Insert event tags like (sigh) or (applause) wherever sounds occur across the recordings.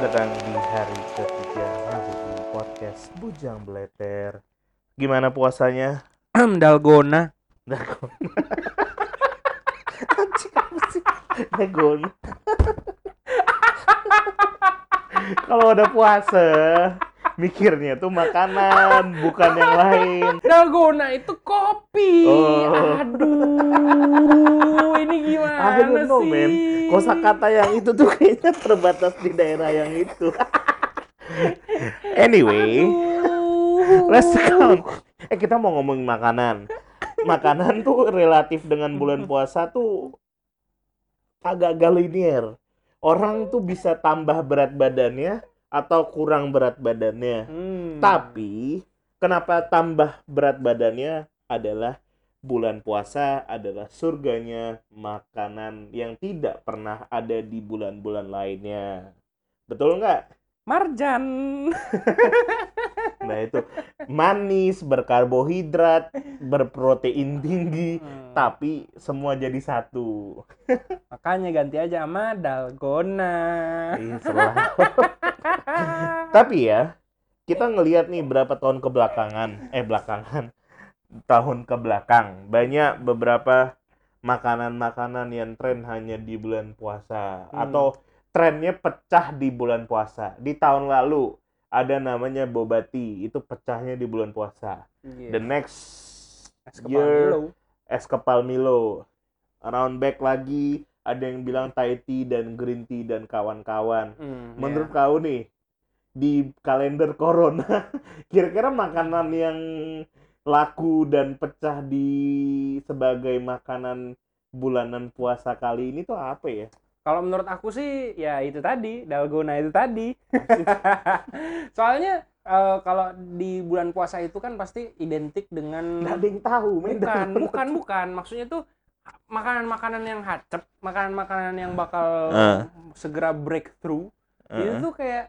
Selamat datang di hari ketiga di podcast Bujang Beleter. Gimana puasanya? Dalgona. Dagon. (laughs) Anjing apa sih? Dagon. (laughs) Kalau ada puasa, mikirnya tuh makanan, bukan yang lain. Dalgona itu kopi. Oh. Aduh, ini I gimana don't know, sih? man. Kosakata yang itu tuh kayaknya terbatas di daerah yang itu. anyway, Aduh. let's count. Eh kita mau ngomongin makanan. Makanan tuh relatif dengan bulan puasa tuh agak-agak linear. Orang tuh bisa tambah berat badannya atau kurang berat badannya. Hmm. Tapi kenapa tambah berat badannya adalah bulan puasa adalah surganya makanan yang tidak pernah ada di bulan-bulan lainnya. Betul nggak? Marjan. (laughs) Nah itu manis, berkarbohidrat, berprotein tinggi, Hmm. tapi semua jadi satu. (laughs) Makanya ganti aja sama Dalgona. Selalu. (laughs) Tapi ya, kita ngelihat nih berapa tahun kebelakangan, eh belakangan, tahun ke belakang, banyak beberapa makanan-makanan yang tren hanya di bulan puasa Hmm. atau trennya pecah di bulan puasa. Di tahun lalu ada namanya boba tea, itu pecahnya di bulan puasa. Iya. The next Es kepal year Milo. es kepal Milo. Around back lagi ada yang bilang Thai tea dan green tea dan kawan-kawan. Hmm, Menurut iya. kau nih di kalender corona (laughs) kira-kira makanan yang laku dan pecah di sebagai makanan bulanan puasa kali ini tuh apa ya? Kalau menurut aku sih ya itu tadi, dalgona itu tadi. (laughs) Soalnya eh, kalau di bulan puasa itu kan pasti identik dengan Nggak ada yang tahu, men. bukan, bukan, bukan. Maksudnya tuh makanan-makanan yang hacep, makanan-makanan yang bakal Eh. segera breakthrough. Itu Heeh. tuh kayak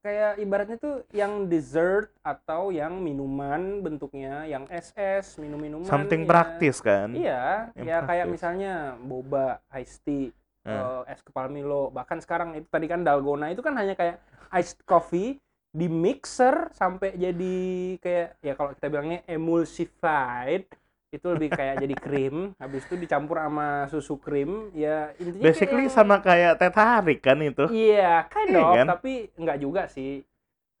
kayak ibaratnya tuh yang dessert atau yang minuman bentuknya yang es-es, minum-minuman. Something ya. praktis kan? Iya, Yang ya kayak praktis. misalnya boba, iced tea, eh, es kepal Milo, bahkan sekarang itu tadi kan dalgona itu kan hanya kayak iced coffee di mixer sampai jadi kayak ya kalau kita bilangnya emulsified itu lebih kayak jadi krim habis itu dicampur sama susu krim ya intinya Basically kayak- sama kayak teh tarik kan itu. iya kind Iya of kan? tapi nggak juga sih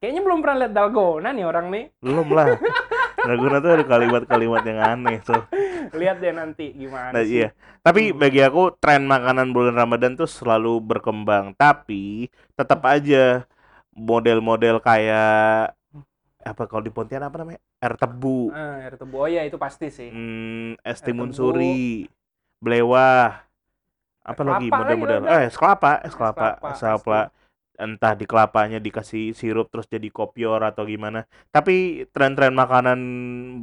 kayaknya belum pernah lihat dalgona nih orang nih Belum lah. Laguna tuh ada kalimat-kalimat yang aneh tuh. lihat deh nanti gimana Nah, sih iya. Tapi Hmm. bagi aku tren makanan bulan Ramadan tuh selalu berkembang. Tapi tetap aja model-model kayak apa kalau di Pontianak apa namanya? Air tebu, Eh, air tebu oh ya itu pasti sih hmm, es timun suri, belewah. Apa lagi kelapa lagi model-model? ada. Eh, es kelapa, es kelapa, es kelapa. Entah di kelapanya dikasih sirup terus jadi kopior atau gimana. Tapi tren-tren makanan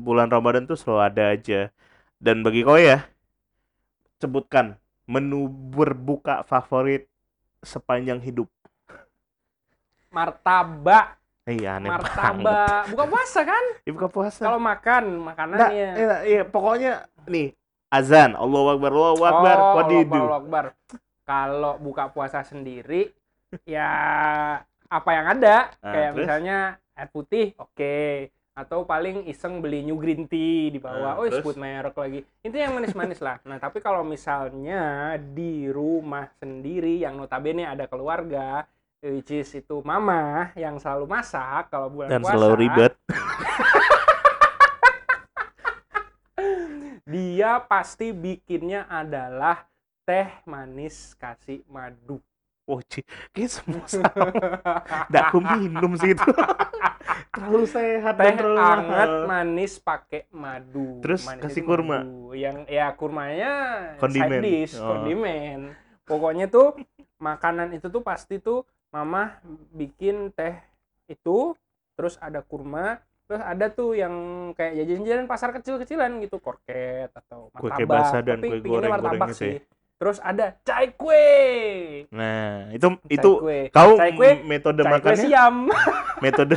bulan Ramadan tuh selalu ada aja. Dan bagi kau ya, sebutkan menu berbuka favorit sepanjang hidup. martabak Iya, aneh martabak. buka puasa kan? (laughs) Ya, buka puasa. kalau makan makanannya. Iya, iya, pokoknya nih azan, Allahu Akbar, Allahu Akbar, oh, what do you Allahu do? Akbar, Allahu Akbar. kalau buka puasa sendiri ya apa yang ada. Ah, kayak terus? misalnya air putih oke. Atau paling iseng beli new green tea di Ah, bawah oh terus? sebut merek lagi. Itu yang manis-manis lah. Nah tapi kalau misalnya di rumah sendiri yang notabene ada keluarga which is itu mama yang selalu masak kalau bulan Dan puasa selalu ribet. (laughs) dia pasti bikinnya adalah teh manis kasih madu. Oh, Ci, kayak semua sama. (laughs) Aku minum sih itu. (laughs) terlalu sehat teh dan terlalu mahal. manis pakai madu. Terus Manis kasih kurma? madu. Yang ya kurmanya Kondimen. side dish, Oh. kondimen. Pokoknya tuh makanan itu tuh pasti tuh mama bikin teh itu, terus ada kurma, terus ada tuh yang kayak jajan-jajan pasar kecil-kecilan gitu, korket atau Kue martabak. basah dan Tapi kue goreng-goreng martabak sih. Terus ada cai kue. Nah, itu Cai itu kue. kau Cai kue, metode cai kue makannya siam. (laughs) metode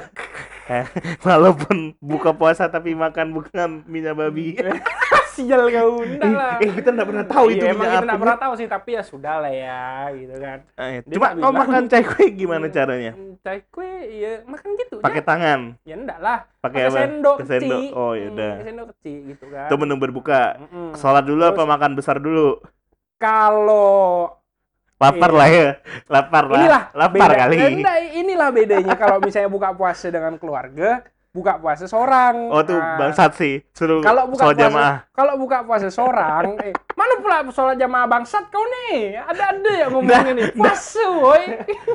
Eh, walaupun buka puasa tapi makan bukan minyak babi. (laughs) sial kau lah eh kita nggak pernah tahu itu Iya, emang kita nggak pernah tahu sih tapi ya sudah lah ya gitu kan Eh, Cuma kau makan cai kue gimana caranya? Hmm, cai kue ya makan gitu Pakai ya tangan, ya enggak lah pakai sendok sendok. kecil Oh ya Hmm, udah. pakai sendok kecil gitu kan Itu menu berbuka. Sholat dulu apa makan besar dulu? kalau Lapar Iya. lah ya, lapar lah. inilah lapar beda- kali. Eh, enggak, inilah bedanya kalau misalnya buka puasa dengan keluarga buka puasa seorang Oh tuh Nah, bangsat sih, suruh kalau buka puasa jamaah. Kalau buka puasa seorang eh mana pula sholat jamaah bangsat kau nih ada ada yang ngomongin nih puasa woi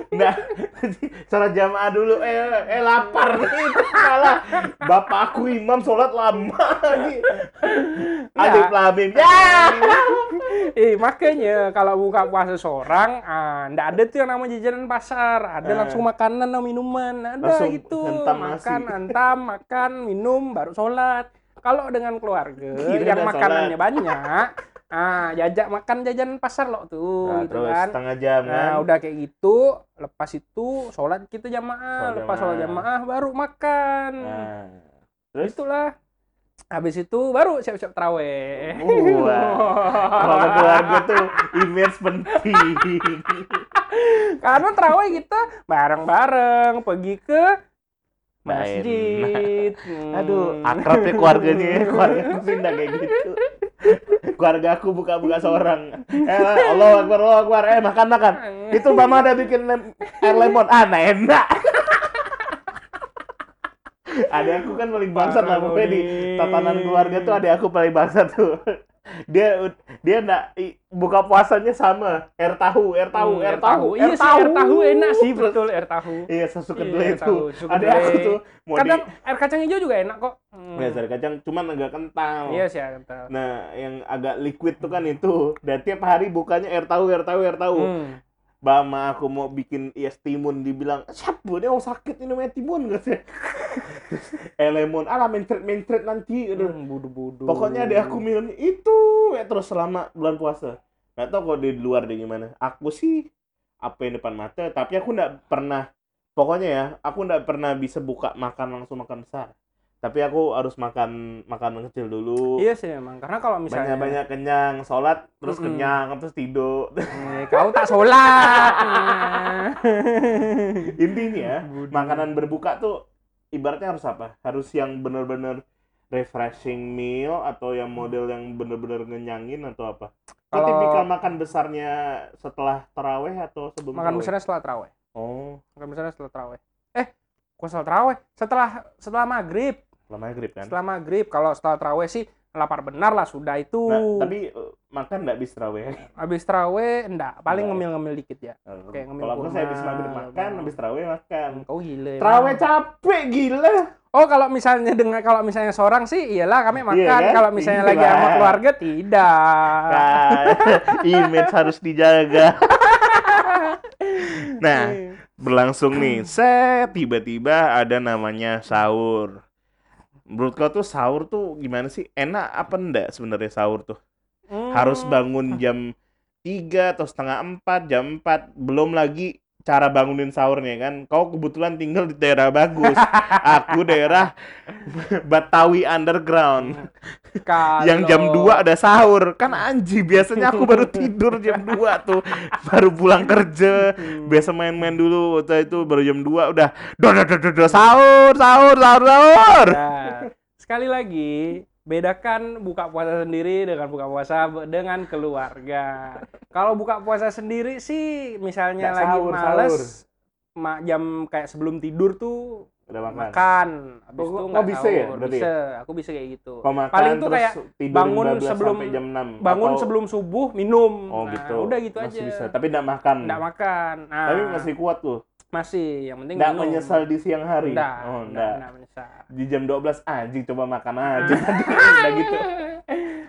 Enggak, (laughs) sholat jamaah dulu. Eh, eh lapar itu malah. Bapak aku imam sholat lama lagi. Alif lamim. Ya. (laughs) eh makanya kalau buka puasa seorang ah ndak ada tuh yang namanya jajanan pasar ada Ah. langsung makanan dan minuman ada Langsung gitu nasi. makan antam makan minum baru sholat kalau dengan keluarga Kira yang makanannya sholat. banyak ah jajak makan jajanan pasar loh tuh Nah, gitu terus kan setengah jam kan. Nah, udah kayak gitu, lepas itu sholat kita jamaah, Sholat lepas sholat jamaah. baru makan. Nah, terus Itulah. Habis itu baru siap-siap terawih. Wah. Kalau keluarga tuh image penting. (laughs) Karena terawih kita bareng-bareng pergi ke Main. masjid. Hmm. Aduh, akrab ya keluarganya ya. (laughs) Keluarga aku nggak kayak gitu. Keluarga aku buka-buka seorang. Eh, Allah Akbar, Allah Akbar. Eh, makan, makan. Itu mama ada bikin lem- air lemon. Ah, nah enak. Adek aku kan paling bangsat lah pokoknya di tatanan keluarga tuh adek aku paling bangsat tuh. Dia dia enggak buka puasanya sama air tahu, air tahu, Hmm, air tahu, Iya sih, air tahu enak sih, betul air tahu. Iya, susu Iya, kedelai air itu. tahu, Adek aku tuh mau Kadang di air kacang hijau juga enak kok. Hmm. Ya, sari kacang cuman agak kental. Iya sih, air kental. Nah, yang agak liquid tuh kan itu. Dan tiap hari bukanya air tahu, air tahu, air tahu. Hmm. Bama aku mau bikin es timun dibilang, siapa dia mau sakit ini main timun gak (laughs) sih? eh lemon, alah mencret mencret nanti. Aduh. Hmm, budu-budu. Pokoknya dia aku minumnya itu ya terus selama bulan puasa. Gak tau kalau di luar dia gimana. Aku sih apa yang depan mata, tapi aku nggak pernah. Pokoknya ya, aku nggak pernah bisa buka makan langsung makan besar. Tapi aku harus makan makanan kecil dulu. Iya sih memang. Karena kalau misalnya banyak-banyak kenyang, sholat terus Mm-mm. kenyang terus tidur. Eh, kau tak sholat. (laughs) Intinya Budu. makanan berbuka tuh ibaratnya harus apa? Harus yang bener-bener refreshing meal atau yang model yang bener-bener ngenyangin atau apa? Kalau- tipikal makan besarnya setelah taraweh atau sebelum Makan taraweh? besarnya setelah terawih. Oh, Makan besarnya setelah terawih. Eh, kok setelah terawih? Setelah setelah maghrib. Setelah maghrib kan? Setelah maghrib. Kalau setelah terawih sih lapar benar lah sudah itu. Nah, tapi eh, makan nggak bis taraweh? Habis terawih (laughs) enggak, paling ya? ngemil-ngemil dikit ya. Kayak ngemil Kalau aku saya habis maghrib makan, habis taraweh makan. Kau gila. emang. Taraweh capek gila. Oh, kalau misalnya dengan kalau misalnya seorang sih iyalah kami Iya makan. kan? Kalau misalnya lagi Iyalah. sama keluarga tidak. Nah, (laughs) image harus dijaga. (laughs) Nah, berlangsung nih. Set tiba-tiba ada namanya sahur. Menurut kau tuh sahur tuh gimana sih? Enak apa enggak sebenarnya sahur tuh? Hmm. Harus bangun jam 3 atau setengah 4, jam 4. Belum lagi cara bangunin sahurnya kan. Kau kebetulan tinggal di daerah bagus. (laughs) Aku daerah Batawi underground. Kalau- yang jam 2 ada sahur. Kan anjing biasanya aku baru tidur jam 2 tuh. Baru pulang kerja. Biasa main-main dulu. Waktu itu baru jam 2 udah. Do do do do, do, sahur sahur sahur sahur. Nah, sekali lagi bedakan buka puasa sendiri dengan buka puasa dengan keluarga. Kalau buka puasa sendiri sih misalnya Nggak lagi sahur, males sahur. jam kayak sebelum tidur tuh udah makan makan. Habis Oh, itu kok nggak bisa ya berarti Bisa, aku bisa kayak gitu. kau makan Paling tuh kayak tidur bangun 12 sebelum- jam 6 bangun atau- sebelum subuh minum. oh Nah, gitu Udah gitu masih aja. bisa tapi enggak makan Nggak makan. Nah, tapi masih kuat tuh masih. Yang penting enggak minum. menyesal di siang hari Nggak, oh nggak, enggak nggak menyesal. di jam 12 anjing coba makan aja (laughs) udah gitu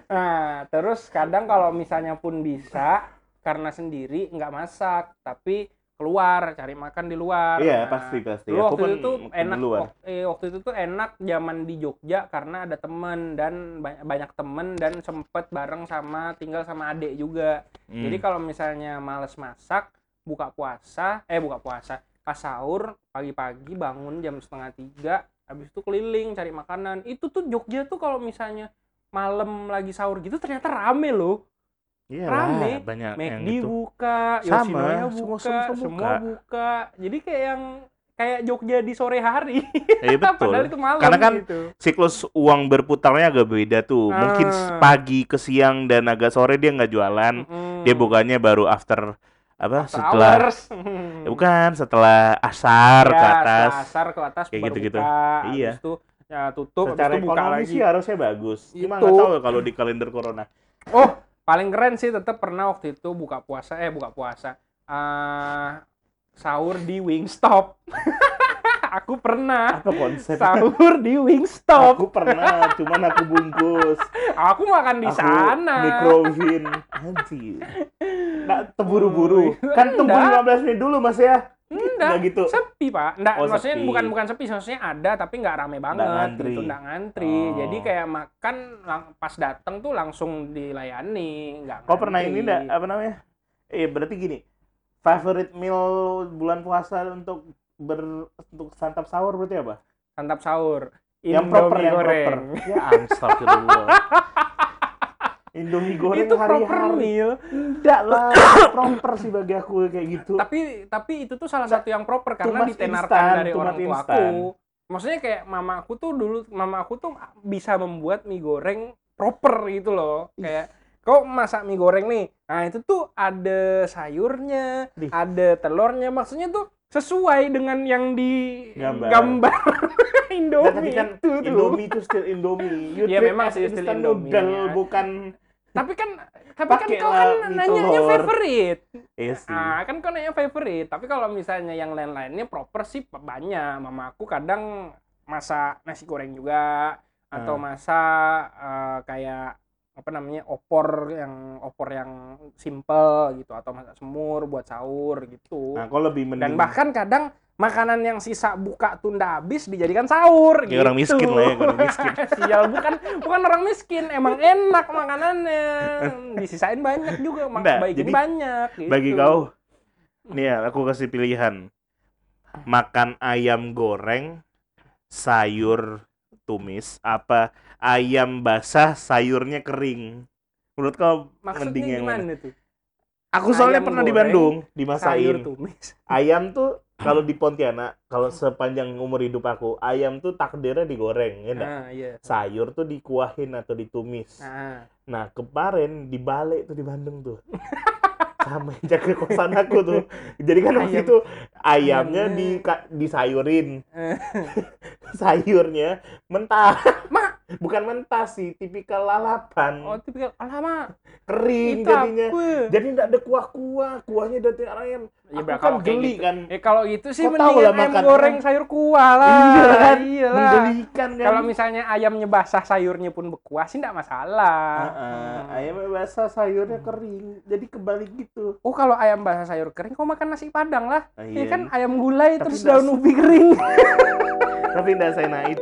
Nah, terus kadang kalau misalnya pun bisa karena sendiri nggak masak, tapi keluar cari makan di luar. iya Nah, pasti pasti Dulu waktu itu tuh enak luar. wak- eh, waktu itu tuh enak zaman di Jogja karena ada temen dan banyak, banyak temen dan sempet bareng sama tinggal sama adik juga. Hmm. Jadi kalau misalnya males masak, buka puasa, eh buka puasa, pas sahur pagi-pagi bangun jam setengah tiga, habis itu keliling cari makanan. Itu tuh Jogja tuh kalau misalnya malam lagi sahur gitu ternyata rame loh. Iya Rame. banyak yang McD itu. buka, Sama, Yoshinoya semua- buka, semua semua, buka. buka. Jadi kayak yang kayak Jogja di sore hari. (laughs) Iya betul. Padahal itu malam Karena kan gitu. siklus uang berputarnya agak beda tuh. Mungkin Ah. pagi ke siang dan agak sore dia nggak jualan. Mm-mm. Dia bukannya baru after apa After setelah hours. Ya (laughs) bukan setelah asar Ya, ke setelah atas. asar ke atas Kayak baru gitu-gitu. buka. Iya. Itu ya tutup, Secara itu buka ekonomi lagi. sih harusnya bagus. Cuma nggak tahu kalau di kalender corona. Oh, paling keren sih tetap pernah waktu itu buka puasa eh buka puasa. eh sahur di Wingstop. (laughs) aku pernah Apa konsep? sahur di Wingstop. Aku pernah, cuman aku bungkus. Aku makan di aku sana. Microwin. Anjir. Nggak terburu-buru. Kan tunggu enggak. 15 menit dulu Mas ya. Enggak, Nggak gitu. sepi pak. Nggak, Oh, maksudnya sepi. bukan bukan sepi, maksudnya ada tapi nggak rame banget ngantri. gitu, ngantri. Oh. Jadi kayak makan pas datang tuh langsung dilayani, nggak. Kau pernah ini enggak apa namanya? Eh berarti gini. Favorite meal bulan puasa untuk ber untuk santap sahur berarti apa? Santap sahur. yang proper yang goreng. proper. Ya astagfirullah. (laughs) Indomie goreng itu proper hari-hari. meal. Enggak lah, (coughs) proper sih bagi aku kayak gitu. Tapi tapi itu tuh salah satu yang proper karena tumas ditenarkan instan, dari orang tua instan. aku. Maksudnya kayak mama aku tuh dulu mama aku tuh bisa membuat mie goreng proper gitu loh. Kayak kau masak mie goreng nih. Nah, itu tuh ada sayurnya, Ih. ada telurnya. Maksudnya tuh sesuai dengan yang di Gambar. gambar Nggak, (laughs) Indomie tapi kan itu tuh. Indomie itu still Indomie. You Ya, memang sih still Indomie, noodle, ya. bukan Tapi kan tapi kan kau kan mie nanyanya telur. favorite. Iya sih. Ah, kan kau nanya favorite, tapi kalau misalnya yang lain-lainnya proper sih banyak. Mama aku kadang masak nasi goreng juga atau Ah. masak eh, kayak apa namanya opor yang opor yang simple gitu atau masak semur buat sahur gitu. Nah, kau lebih mending Dan bahkan kadang makanan yang sisa buka tunda habis dijadikan sahur Ya, orang gitu. miskin lah ya, orang miskin. (laughs) Sial, bukan bukan orang miskin, emang enak makanannya. Disisain banyak juga, mak baikin jadi banyak gitu. bagi kau nih ya aku kasih pilihan makan ayam goreng sayur tumis apa ayam basah sayurnya kering menurut kau Maksudnya mending yang mana tuh? aku soalnya Ayam pernah di Bandung Sayur dimasain tumis. (laughs) ayam tuh kalau di Pontianak kalau sepanjang umur hidup aku ayam tuh takdirnya digoreng ya enggak? Nah, iya. sayur tuh dikuahin atau ditumis Nah, Nah, kemarin dibalik tuh di Bandung tuh. (laughs) Sama yang jaga kosan aku tuh. Jadi kan waktu Ayam. itu ayamnya di disayurin. (laughs) Sayurnya mentah. Mak. Bukan mentah sih, tipikal lalapan. oh tipikal alamak. Kering Itu jadinya. apa? Jadi enggak ada kuah-kuah, kuahnya dari ayam. Ya, aku kan geli gitu. kan. Eh kalau gitu sih Kau tahu mendingan lah ayam makan goreng ayam. sayur kuah lah. Iya kan? Iyalah. Menggelikan kan. Kalau misalnya ayamnya basah sayurnya pun berkuah sih enggak masalah. Heeh, Hmm. ayamnya basah, sayurnya kering. Jadi kebalik gitu. Oh kalau ayam basah sayur kering kau makan nasi padang lah. Ah, Iya iya. kan ayam gulai Tapi terus daun ubi kering. (laughs) Tapi enggak saya naik.